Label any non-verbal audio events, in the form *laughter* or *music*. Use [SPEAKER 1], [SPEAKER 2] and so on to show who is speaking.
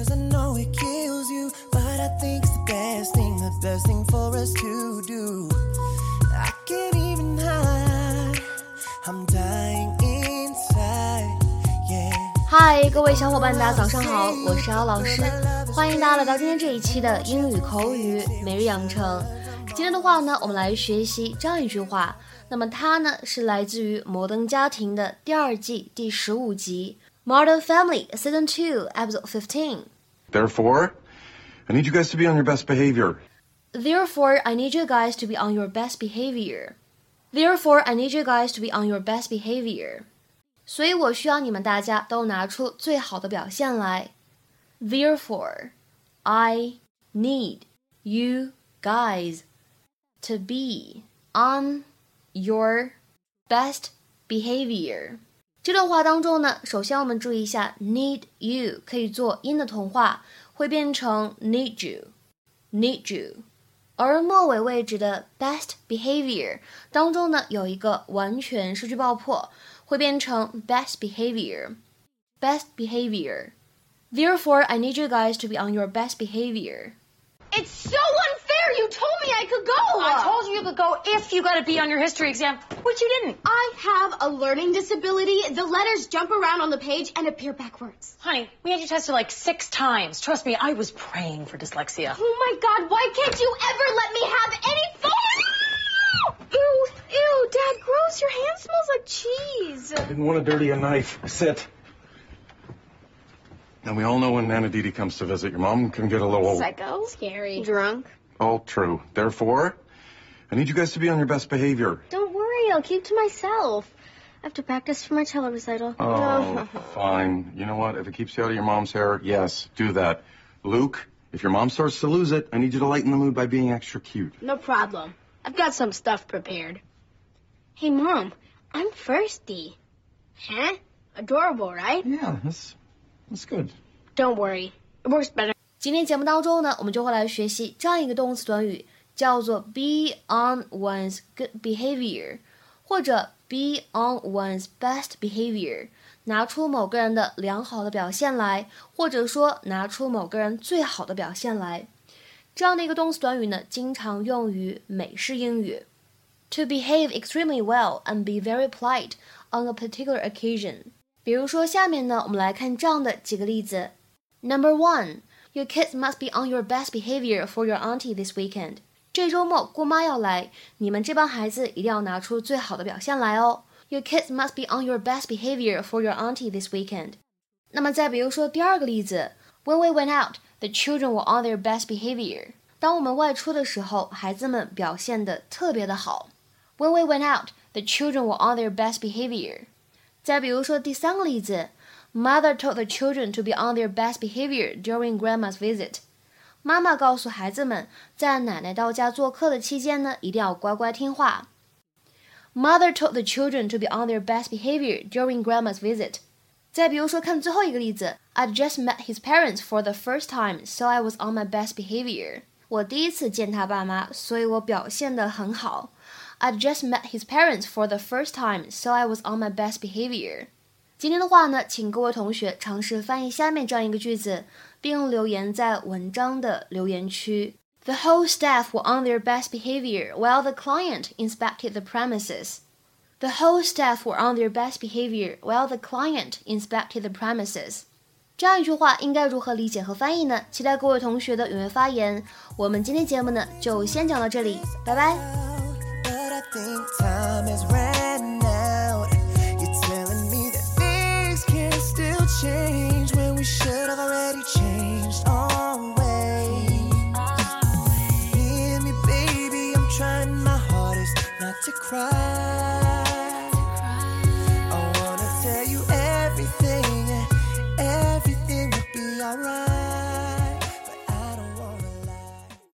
[SPEAKER 1] Cause I know it kills you, but I think it's the best thing, the best thing for us to do. I can't even hide, I'm dying inside, yeah.
[SPEAKER 2] 嗨，各位小伙伴，大家早上好，我是姚老师，欢迎大家来到今天这一期的英语口语每日养成。今天的话呢，我们来学习这样一句话，那么它呢是来自于《摩登家庭》的第二季第十五集。Modern Family Season 2, Episode 15.
[SPEAKER 3] Therefore, I need you guys to be on your best behavior.
[SPEAKER 2] Therefore, I need you guys to be on your best behavior. Therefore, I need you guys to be on your best behavior. 所以我需要你们大家都拿出最好的表现来。Therefore, I need you guys to be on your best behavior. 这段话当中呢，首先我们注意一下，need you 可以做因的同化，会变成 need you，need you。而末尾位置的 best behavior 当中呢，有一个完全失去爆破，会变成 best behavior，best behavior。Therefore, I need you guys to be on your best behavior.
[SPEAKER 4] It's so unfair. You told me I could go.
[SPEAKER 5] I told you you could go if you got a B on your history exam, which you didn't.
[SPEAKER 4] I have a learning disability. The letters jump around on the page and appear backwards.
[SPEAKER 5] Honey, we had you tested like six times. Trust me, I was praying for dyslexia.
[SPEAKER 4] Oh my god, why can't you ever let me have any fun? Ew, ew, Dad, gross. Your hand smells like cheese.
[SPEAKER 3] I didn't want to dirty a knife. Sit. Now, we all know when Nana DeDe comes to visit, your mom can get a little.
[SPEAKER 4] Psycho. Scary. Drunk.
[SPEAKER 3] All true. Therefore, I need you guys to be on your best behavior.
[SPEAKER 4] Don't worry, I'll keep to myself. I have to practice for my cello recital.
[SPEAKER 3] Oh, *laughs* fine. You know what? If it keeps you out of your mom's hair, yes, do that. Luke, if your mom starts to lose it, I need you to lighten the mood by being extra cute.
[SPEAKER 4] No problem. I've got some stuff prepared. Hey, Mom, I'm thirsty. Huh? Adorable, right?
[SPEAKER 3] Yeah, that's that's good.
[SPEAKER 4] Don't worry. It works better.
[SPEAKER 2] 今天节目当中呢，我们就会来学习这样一个动词短语，叫做 be on one's good behavior，或者 be on one's best behavior，拿出某个人的良好的表现来，或者说拿出某个人最好的表现来。这样的一个动词短语呢，经常用于美式英语。To behave extremely well and be very polite on a particular occasion。比如说，下面呢，我们来看这样的几个例子。Number one, your kids must be on your best behavior for your auntie this weekend. 这周末姑妈要来，你们这帮孩子一定要拿出最好的表现来哦。Your kids must be on your best behavior for your auntie this weekend. 那么再比如说第二个例子，When we went out, the children were on their best behavior. 当我们外出的时候，孩子们表现的特别的好。When we went out, the children were on their best behavior. 再比如说第三个例子 ，Mother told the children to be on their best behavior during Grandma's visit。妈妈告诉孩子们，在奶奶到家做客的期间呢，一定要乖乖听话。Mother told the children to be on their best behavior during Grandma's visit。再比如说，看最后一个例子，I'd just met his parents for the first time, so I was on my best behavior。我第一次见他爸妈，所以我表现得很好。I'd just met his parents for the first time, so I was on my best behavior. 今天的话呢，请各位同学尝试翻译下面这样一个句子，并留言在文章的留言区。The whole staff were on their best behavior while the client inspected the premises. The whole staff were on their best behavior while the client inspected the premises. 这样一句话应该如何理解和翻译呢？期待各位同学的踊跃发言。我们今天节目呢就先讲到这里，拜拜。
[SPEAKER 1] But I think time is